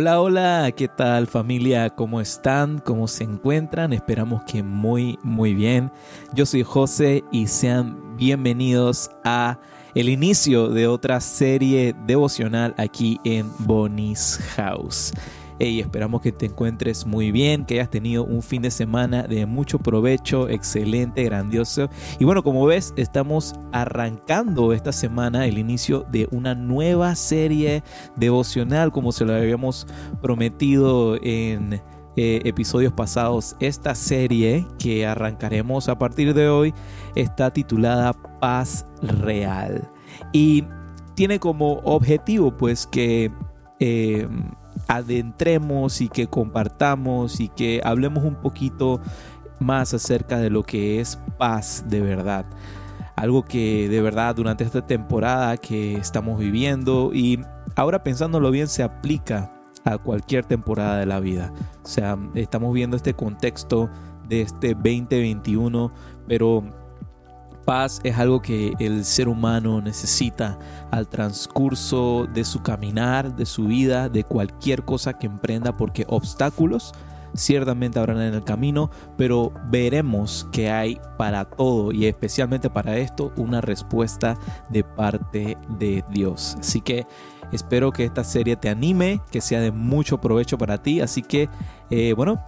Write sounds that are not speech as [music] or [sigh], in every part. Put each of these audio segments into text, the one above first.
Hola, hola, ¿qué tal familia? ¿Cómo están? ¿Cómo se encuentran? Esperamos que muy, muy bien. Yo soy José y sean bienvenidos a el inicio de otra serie devocional aquí en Bonnie's House. Y esperamos que te encuentres muy bien, que hayas tenido un fin de semana de mucho provecho, excelente, grandioso. Y bueno, como ves, estamos arrancando esta semana el inicio de una nueva serie devocional, como se lo habíamos prometido en eh, episodios pasados. Esta serie que arrancaremos a partir de hoy está titulada Paz Real. Y tiene como objetivo pues que... Eh, adentremos y que compartamos y que hablemos un poquito más acerca de lo que es paz de verdad. Algo que de verdad durante esta temporada que estamos viviendo y ahora pensándolo bien se aplica a cualquier temporada de la vida. O sea, estamos viendo este contexto de este 2021, pero paz es algo que el ser humano necesita al transcurso de su caminar, de su vida, de cualquier cosa que emprenda, porque obstáculos ciertamente habrán en el camino, pero veremos que hay para todo y especialmente para esto una respuesta de parte de Dios. Así que espero que esta serie te anime, que sea de mucho provecho para ti. Así que, eh, bueno,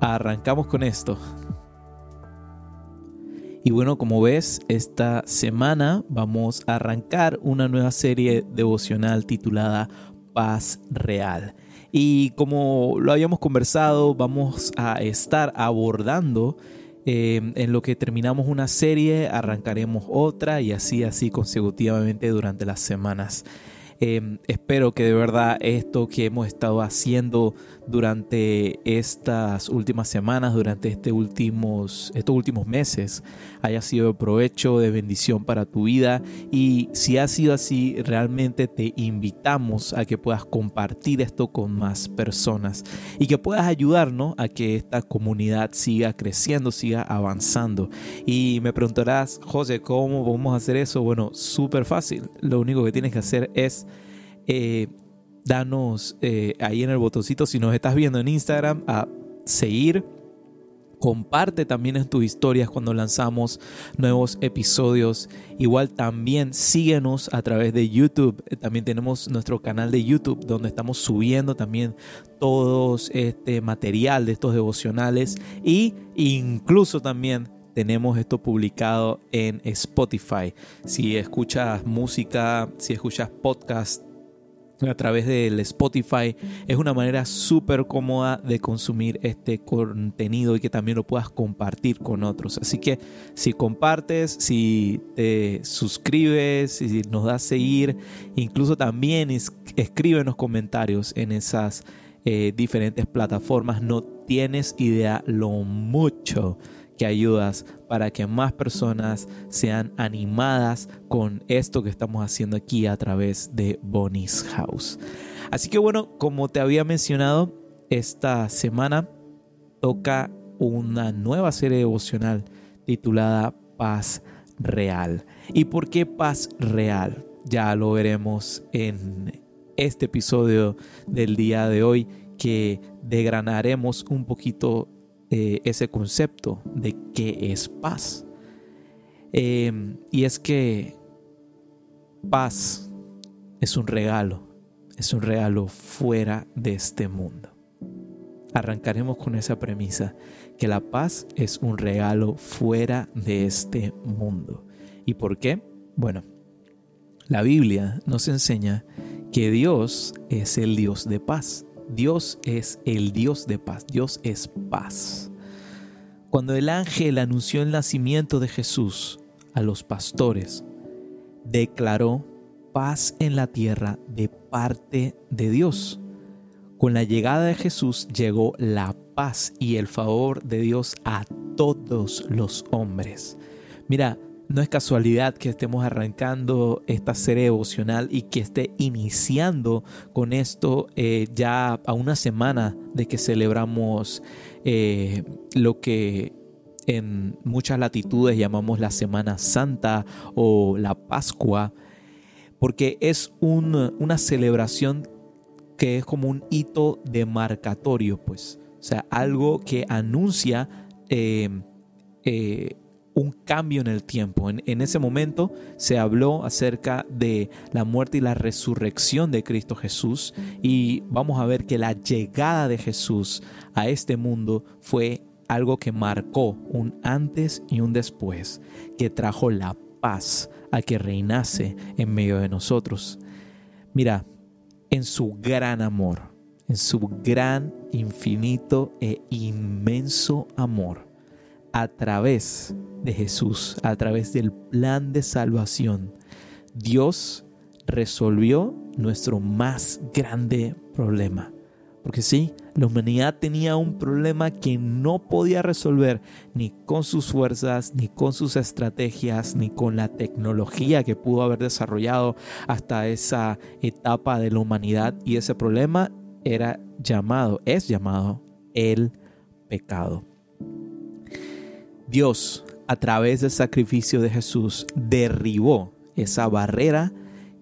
arrancamos con esto. Y bueno, como ves, esta semana vamos a arrancar una nueva serie devocional titulada Paz Real. Y como lo habíamos conversado, vamos a estar abordando eh, en lo que terminamos una serie, arrancaremos otra y así, así consecutivamente durante las semanas. Em, espero que de verdad esto que hemos estado haciendo durante estas últimas semanas, durante este últimos, estos últimos meses, haya sido de provecho, de bendición para tu vida. Y si ha sido así, realmente te invitamos a que puedas compartir esto con más personas y que puedas ayudarnos a que esta comunidad siga creciendo, siga avanzando. Y me preguntarás, José, ¿cómo vamos a hacer eso? Bueno, súper fácil. Lo único que tienes que hacer es eh, danos eh, ahí en el botoncito si nos estás viendo en Instagram a seguir. Comparte también en tus historias cuando lanzamos nuevos episodios. Igual también síguenos a través de YouTube. Eh, también tenemos nuestro canal de YouTube donde estamos subiendo también todo este material de estos devocionales. Y incluso también tenemos esto publicado en Spotify. Si escuchas música, si escuchas podcast, a través del Spotify. Es una manera súper cómoda de consumir este contenido y que también lo puedas compartir con otros. Así que si compartes, si te suscribes, si nos das seguir, incluso también escribe en los comentarios en esas eh, diferentes plataformas. No tienes idea lo mucho ayudas para que más personas sean animadas con esto que estamos haciendo aquí a través de Bonnie's House. Así que bueno, como te había mencionado, esta semana toca una nueva serie devocional titulada Paz Real. ¿Y por qué paz real? Ya lo veremos en este episodio del día de hoy que degranaremos un poquito eh, ese concepto de qué es paz. Em, y es que paz es un regalo, es un regalo fuera de este mundo. Arrancaremos con esa premisa, que la paz es un regalo fuera de este mundo. ¿Y por qué? Bueno, la Biblia nos enseña que Dios es el Dios de paz. Dios es el Dios de paz, Dios es paz. Cuando el ángel anunció el nacimiento de Jesús a los pastores, declaró paz en la tierra de parte de Dios. Con la llegada de Jesús llegó la paz y el favor de Dios a todos los hombres. Mira, no es casualidad que estemos arrancando esta serie devocional y que esté iniciando con esto eh, ya a una semana de que celebramos eh, lo que en muchas latitudes llamamos la Semana Santa o la Pascua, porque es una celebración que es como un hito demarcatorio, pues. O sea, algo que anuncia eh, un cambio en el tiempo. En, ese momento se habló acerca de la muerte y la resurrección de Cristo Jesús y vamos a ver que la llegada de Jesús a este mundo fue algo que marcó un antes y un después, que trajo la paz a que reinase en medio de nosotros. Mira, en su gran amor, en su gran, infinito e inmenso amor, a través de Jesús, a través del plan de salvación, Dios resolvió nuestro más grande problema. Porque sí, la humanidad tenía un problema que no podía resolver ni con sus fuerzas, ni con sus estrategias, ni con la tecnología que pudo haber desarrollado hasta esa etapa de la humanidad. Y ese problema era llamado, es llamado el pecado. Dios, a través del sacrificio de Jesús, derribó esa barrera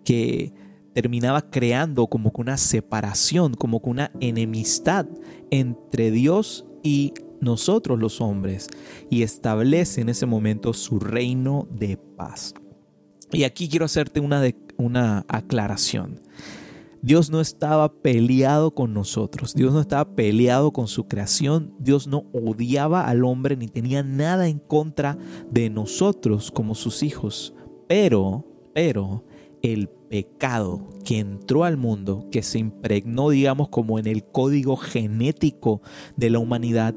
que terminaba creando como que una separación, como que una enemistad entre Dios y nosotros los hombres y establece en ese momento su reino de paz. Y aquí quiero hacerte una, una aclaración. Dios no estaba peleado con nosotros, Dios no estaba peleado con su creación, Dios no odiaba al hombre ni tenía nada en contra de nosotros como sus hijos. Pero, pero, el pecado que entró al mundo, que se impregnó, digamos, como en el código genético de la humanidad,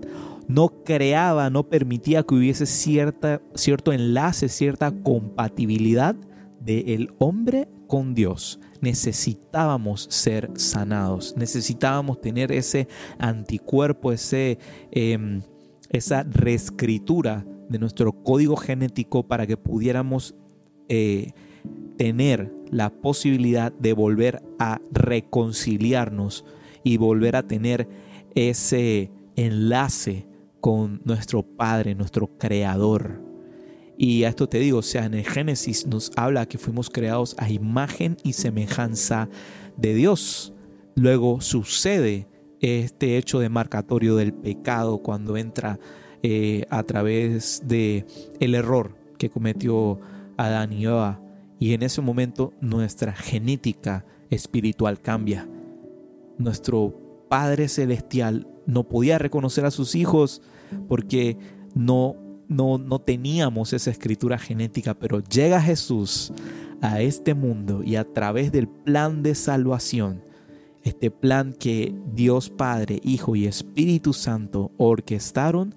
no creaba, no permitía que hubiese cierta, cierto enlace, cierta compatibilidad del hombre con Dios. Necesitábamos ser sanados, necesitábamos tener ese anticuerpo, ese, em, esa reescritura de nuestro código genético para que pudiéramos eh, tener la posibilidad de volver a reconciliarnos y volver a tener ese enlace con nuestro Padre, nuestro Creador. Y a esto te digo, o sea, en el Génesis nos habla que fuimos creados a imagen y semejanza de Dios. Luego sucede este hecho de marcatorio del pecado cuando entra eh, a través de el error que cometió Adán y Eva y en ese momento nuestra genética espiritual cambia. Nuestro Padre Celestial no podía reconocer a sus hijos porque no, no, no teníamos esa escritura genética, pero llega Jesús a este mundo y a través del plan de salvación, este plan que Dios Padre, Hijo y Espíritu Santo orquestaron,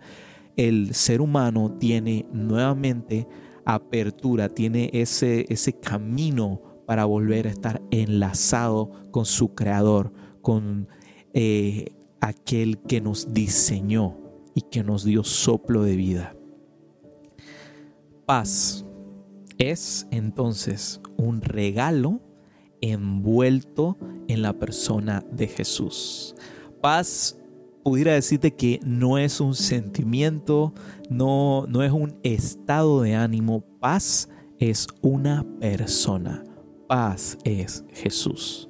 el ser humano tiene nuevamente apertura, tiene ese, ese camino para volver a estar enlazado con su creador, con eh, aquel que nos diseñó y que nos dio soplo de vida. Paz es entonces un regalo envuelto en la persona de Jesús. Paz pudiera decirte que no es un sentimiento, no, no es un estado de ánimo. Paz es una persona. Paz es Jesús.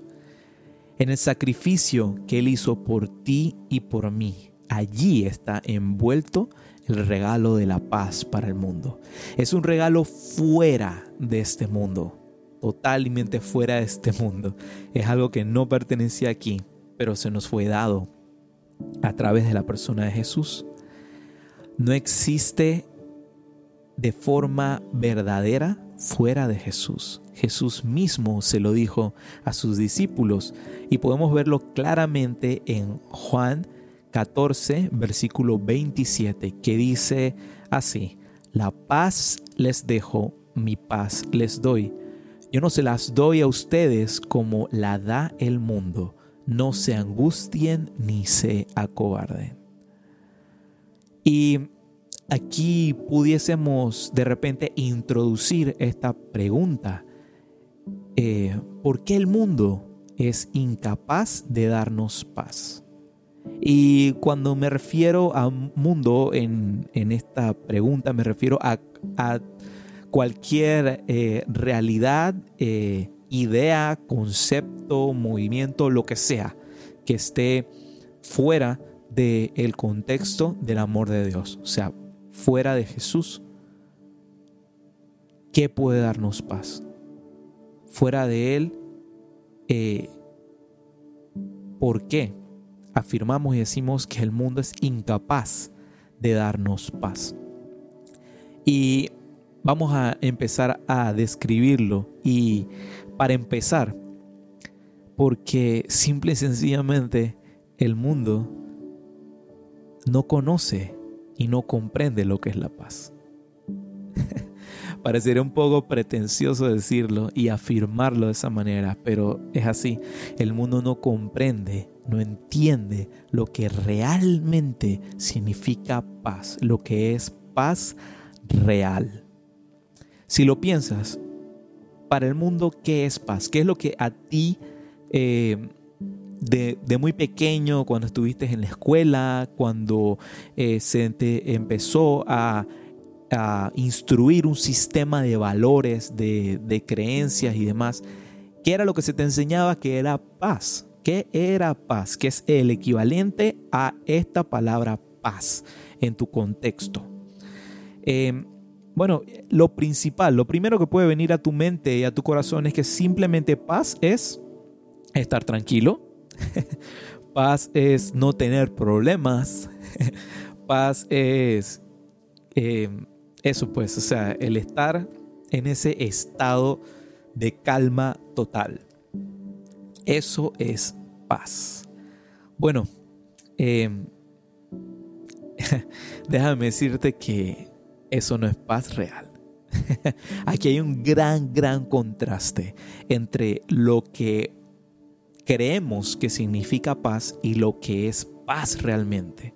En el sacrificio que Él hizo por ti y por mí, allí está envuelto el regalo de la paz para el mundo. Es un regalo fuera de este mundo, totalmente fuera de este mundo. Es algo que no pertenece aquí, pero se nos fue dado a través de la persona de Jesús. No existe de forma verdadera fuera de Jesús. Jesús mismo se lo dijo a sus discípulos y podemos verlo claramente en Juan 14, versículo 27, que dice así, la paz les dejo, mi paz les doy. Yo no se las doy a ustedes como la da el mundo no se angustien ni se acobarden. Y aquí pudiésemos de repente introducir esta pregunta. Eh, ¿Por qué el mundo es incapaz de darnos paz? Y cuando me refiero a mundo en, esta pregunta, me refiero a, cualquier eh, realidad eh, idea, concepto, movimiento, lo que sea, que esté fuera del contexto del amor de Dios, o sea, fuera de Jesús. ¿Qué puede darnos paz? Fuera de Él, eh, ¿por qué afirmamos y decimos que el mundo es incapaz de darnos paz? Y vamos a empezar a describirlo y para empezar, porque simple y sencillamente el mundo no conoce y no comprende lo que es la paz. Parecería un poco pretencioso decirlo y afirmarlo de esa manera, pero es así. El mundo no comprende, no entiende lo que realmente significa paz, lo que es paz real. Si lo piensas, para el mundo, ¿qué es paz? ¿Qué es lo que a ti eh, de, muy pequeño, cuando estuviste en la escuela, cuando eh, se te empezó a, instruir un sistema de valores, de, de creencias y demás, ¿qué era lo que se te enseñaba que era paz? ¿Qué era paz? Que es el equivalente a esta palabra paz en tu contexto. Eh, bueno, lo principal, lo primero que puede venir a tu mente y a tu corazón es que simplemente paz es estar tranquilo. [laughs] paz es no tener problemas. [laughs] paz es eh, eso pues, o sea, el estar en ese estado de calma total. Eso es paz. Bueno, em, [laughs] déjame decirte que eso no es paz real. [laughs] Aquí hay un gran, gran contraste entre lo que creemos que significa paz y lo que es paz realmente.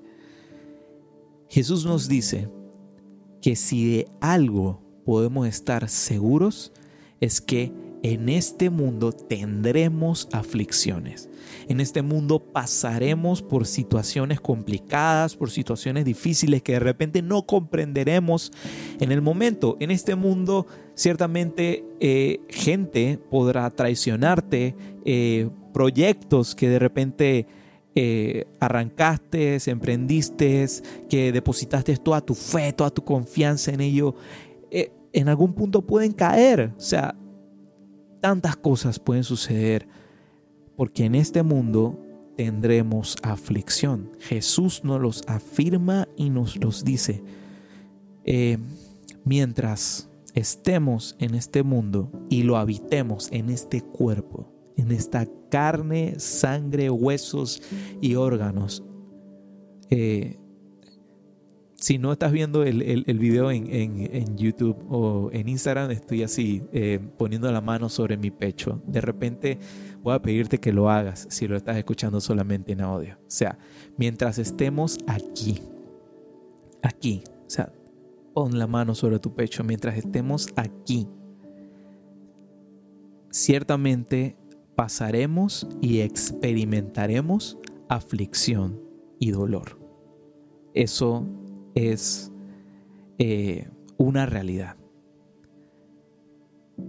Jesús nos dice que si de algo podemos estar seguros es que en este mundo tendremos aflicciones. En este mundo pasaremos por situaciones complicadas, por situaciones difíciles que de repente no comprenderemos en el momento. En este mundo ciertamente eh, gente podrá traicionarte, eh, proyectos que de repente eh, arrancaste, emprendiste, que depositaste toda tu fe, toda tu confianza en ello, en algún punto pueden caer. O sea, tantas cosas pueden suceder porque en este mundo tendremos aflicción. Jesús nos los afirma y nos los dice. Eh, mientras estemos en este mundo y lo habitemos en este cuerpo, en esta carne, sangre, huesos y órganos, eh, si no estás viendo el, el, video en, YouTube o en Instagram, estoy así eh, poniendo la mano sobre mi pecho. De repente voy a pedirte que lo hagas si lo estás escuchando solamente en audio. O sea, mientras estemos aquí, aquí, o sea, pon la mano sobre tu pecho, mientras estemos aquí, ciertamente pasaremos y experimentaremos aflicción y dolor. Eso es eh, una realidad.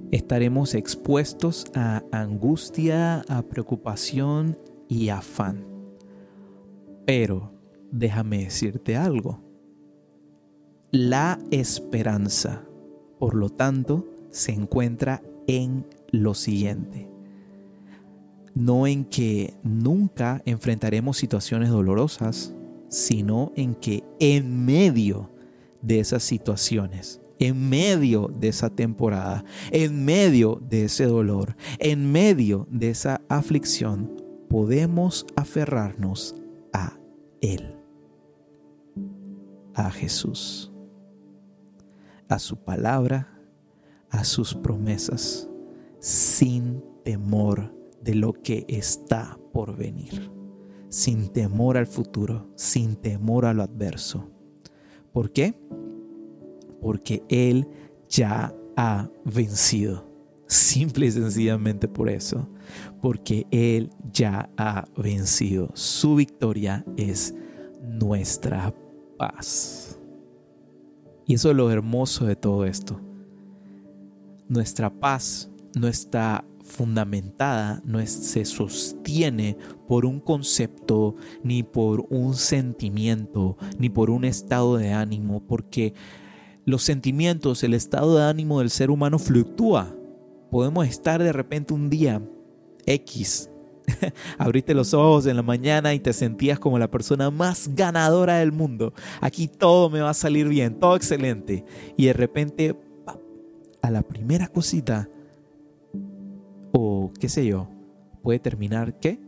Estaremos expuestos a angustia, a preocupación y afán. Pero déjame decirte algo. La esperanza, por lo tanto, se encuentra en lo siguiente. No en que nunca enfrentaremos situaciones dolorosas, sino en que en medio de esas situaciones, en medio de esa temporada, en medio de ese dolor, en medio de esa aflicción, podemos aferrarnos a Él, a Jesús, a su palabra, a sus promesas, sin temor de lo que está por venir sin temor al futuro, sin temor a lo adverso. ¿Por qué? Porque Él ya ha vencido. Simple y sencillamente por eso. Porque Él ya ha vencido. Su victoria es nuestra paz. Y eso es lo hermoso de todo esto. Nuestra paz no está fundamentada, no se sostiene por un concepto, ni por un sentimiento, ni por un estado de ánimo, porque los sentimientos, el estado de ánimo del ser humano fluctúa. Podemos estar de repente un día X, [laughs] abriste los ojos en la mañana y te sentías como la persona más ganadora del mundo. Aquí todo me va a salir bien, todo excelente. Y de repente, a la primera cosita, qué sé yo, puede terminar qué?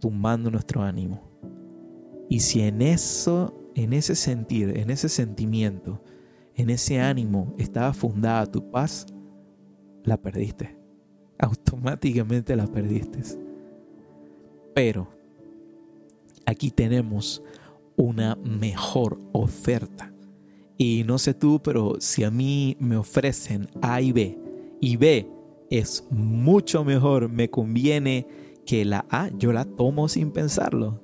Tumbando nuestro ánimo. Y si en eso, en ese sentir, en ese sentimiento, en ese ánimo estaba fundada tu paz, la perdiste. [laughs] Automáticamente la perdiste. Pero aquí tenemos una mejor oferta. Y no sé tú, pero si a mí me ofrecen A y B, y B es mucho mejor, me conviene que la A, yo la tomo sin pensarlo.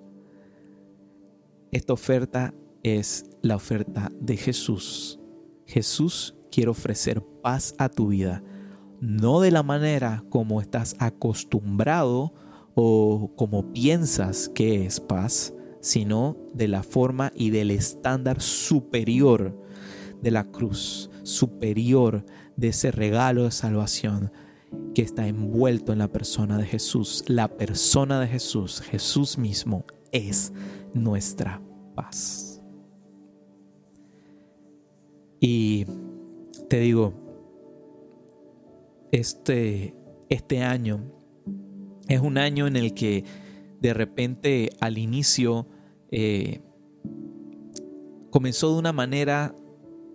Esta oferta es la oferta de Jesús. Jesús quiere ofrecer paz a tu vida, no de la manera como estás acostumbrado o como piensas que es paz, sino de la forma y del estándar superior de la cruz, superior de ese regalo de salvación que está envuelto en la persona de Jesús. La persona de Jesús, Jesús mismo, es nuestra paz. Y te digo, este, este año es un año en el que de repente al inicio eh, comenzó de una manera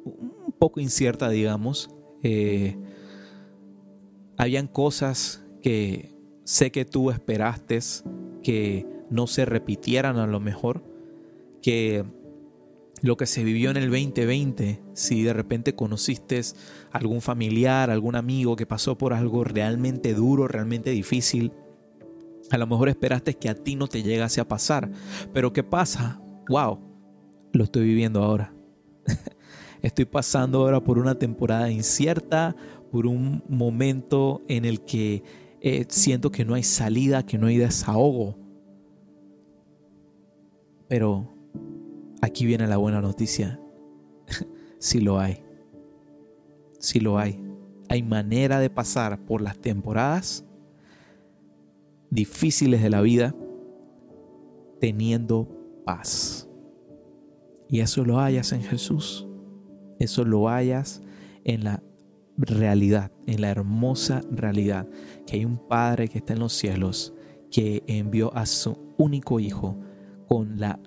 un poco incierta, digamos. Eh, habían cosas que sé que tú esperaste que no se repitieran a lo mejor, que lo que se vivió en el 2020, si de repente conociste algún familiar, algún amigo que pasó por algo realmente duro, realmente difícil, a lo mejor esperaste que a ti no te llegase a pasar. Pero ¿qué pasa? ¡Wow! Lo estoy viviendo ahora. [laughs] estoy pasando ahora por una temporada incierta, por un momento en el que eh, siento que no hay salida, que no hay desahogo. Pero aquí viene la buena noticia. [laughs] sí lo hay. Sí lo hay. Hay manera de pasar por las temporadas difíciles de la vida teniendo paz. Y eso lo hayas en Jesús. Eso lo hayas en la realidad, en la hermosa realidad, que hay un Padre que está en los cielos, que envió a su único Hijo con la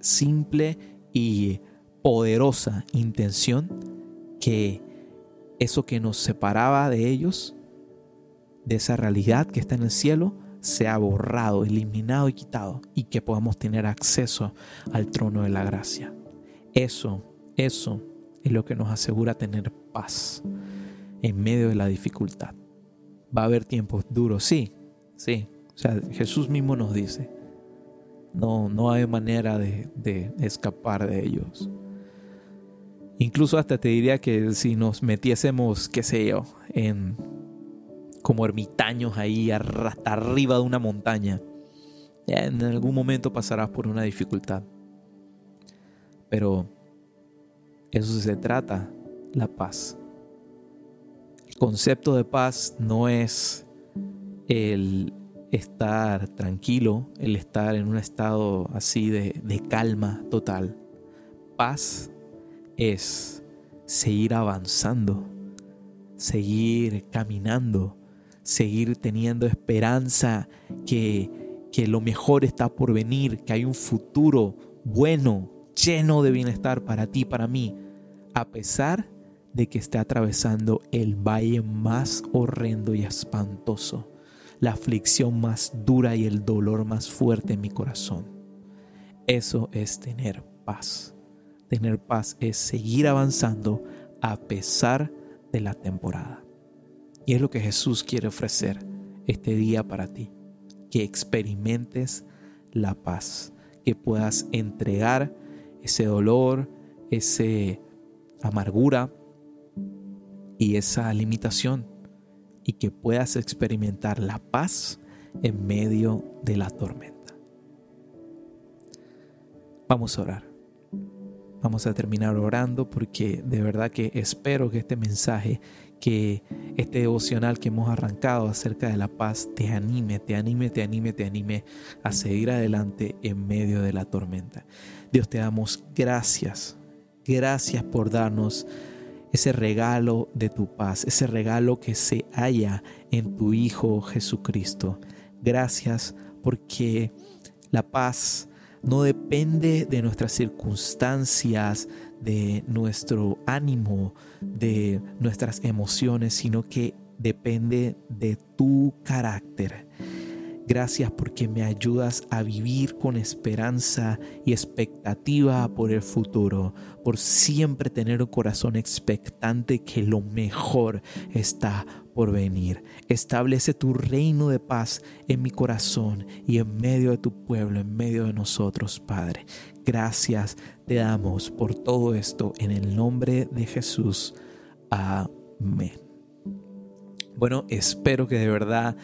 simple y poderosa intención que eso que nos separaba de ellos, de esa realidad que está en el cielo, sea borrado, eliminado y quitado y que podamos tener acceso al trono de la gracia. Eso, eso es lo que nos asegura tener paz en medio de la dificultad. Va a haber tiempos duros, sí, sí. O sea, Jesús mismo nos dice, no, no hay manera de, escapar de ellos. Incluso hasta te diría que si nos metiésemos, qué sé yo, en como ermitaños ahí hasta arriba de una montaña. En algún momento pasarás por una dificultad. Pero eso se trata, la paz. Concepto de paz no es el estar tranquilo, el estar en un estado así de, de calma total. Paz es seguir avanzando, seguir caminando, seguir teniendo esperanza que, que lo mejor está por venir, que hay un futuro bueno, lleno de bienestar para ti, para mí, a pesar de que esté atravesando el valle más horrendo y espantoso, la aflicción más dura y el dolor más fuerte en mi corazón. Eso es tener paz. Tener paz es seguir avanzando a pesar de la temporada. Y es lo que Jesús quiere ofrecer este día para ti. Que experimentes la paz, que puedas entregar ese dolor, esa amargura y esa limitación y que puedas experimentar la paz en medio de la tormenta. Vamos a orar. Vamos a terminar orando porque de verdad que espero que este mensaje, que este devocional que hemos arrancado acerca de la paz te anime, te anime, te anime, te anime a seguir adelante en medio de la tormenta. Dios te damos gracias, gracias por darnos ese regalo de tu paz, ese regalo que se halla en tu Hijo Jesucristo. Gracias porque la paz no depende de nuestras circunstancias, de nuestro ánimo, de nuestras emociones, sino que depende de tu carácter. Gracias porque me ayudas a vivir con esperanza y expectativa por el futuro, por siempre tener un corazón expectante que lo mejor está por venir. Establece tu reino de paz en mi corazón y en medio de tu pueblo, en medio de nosotros, Padre. Gracias te damos por todo esto en el nombre de Jesús. Amén. Bueno, espero que de verdad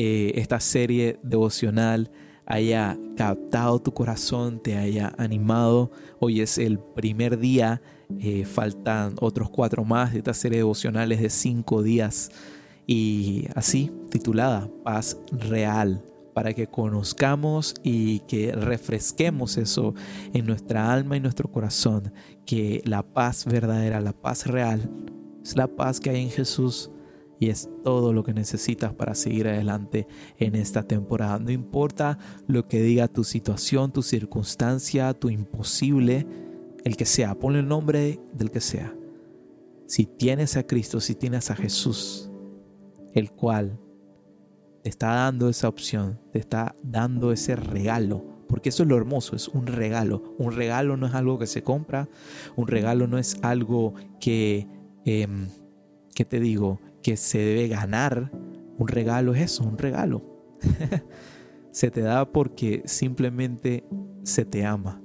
eh, esta serie devocional haya captado tu corazón, te haya animado. Hoy es el primer día, eh, faltan otros cuatro más de esta serie devocionales de cinco días y así titulada Paz Real para que conozcamos y que refresquemos eso en nuestra alma y nuestro corazón, que la paz verdadera, la paz real, es la paz que hay en Jesús y es todo lo que necesitas para seguir adelante en esta temporada. No importa lo que diga tu situación, tu circunstancia, tu imposible, el que sea, ponle el nombre del que sea. Si tienes a Cristo, si tienes a Jesús, el cual te está dando esa opción, te está dando ese regalo, porque eso es lo hermoso, es un regalo. Un regalo no es algo que se compra, un regalo no es algo que, em, ¿qué te digo? Que se debe ganar. Un regalo es eso, un regalo. [laughs] se te da porque simplemente se te ama.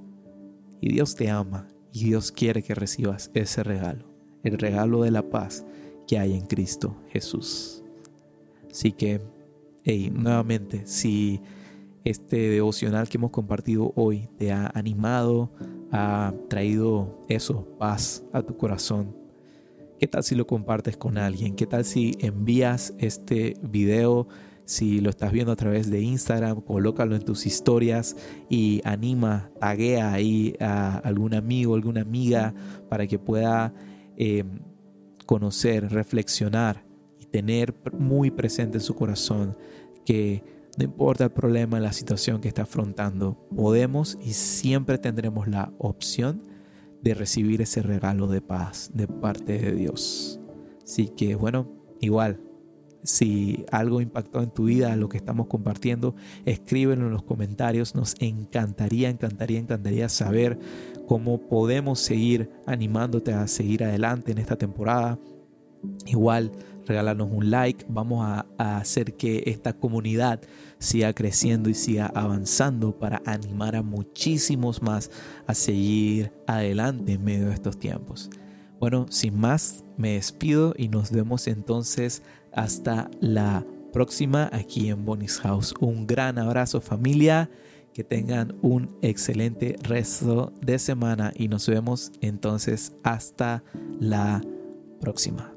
Y Dios te ama y Dios quiere que recibas ese regalo. El regalo de la paz que hay en Cristo Jesús. Así que, hey, nuevamente, si este devocional que hemos compartido hoy te ha animado, ha traído eso, paz a tu corazón, ¿Qué tal si lo compartes con alguien? ¿Qué tal si envías este video? Si lo estás viendo a través de Instagram, colócalo en tus historias y anima, taguea ahí a algún amigo, alguna amiga para que pueda em, conocer, reflexionar y tener muy presente en su corazón que no importa el problema, la situación que está afrontando, podemos y siempre tendremos la opción de recibir ese regalo de paz de parte de Dios. Así que bueno, igual, si algo impactó en tu vida lo que estamos compartiendo, escríbelo en los comentarios. Nos encantaría, encantaría, encantaría saber cómo podemos seguir animándote a seguir adelante en esta temporada. Igual, regálanos un like. Vamos a, a hacer que esta comunidad siga creciendo y siga avanzando para animar a muchísimos más a seguir adelante en medio de estos tiempos. Bueno, sin más, me despido y nos vemos entonces hasta la próxima aquí en Bonnie's House. Un gran abrazo familia, que tengan un excelente resto de semana y nos vemos entonces hasta la próxima.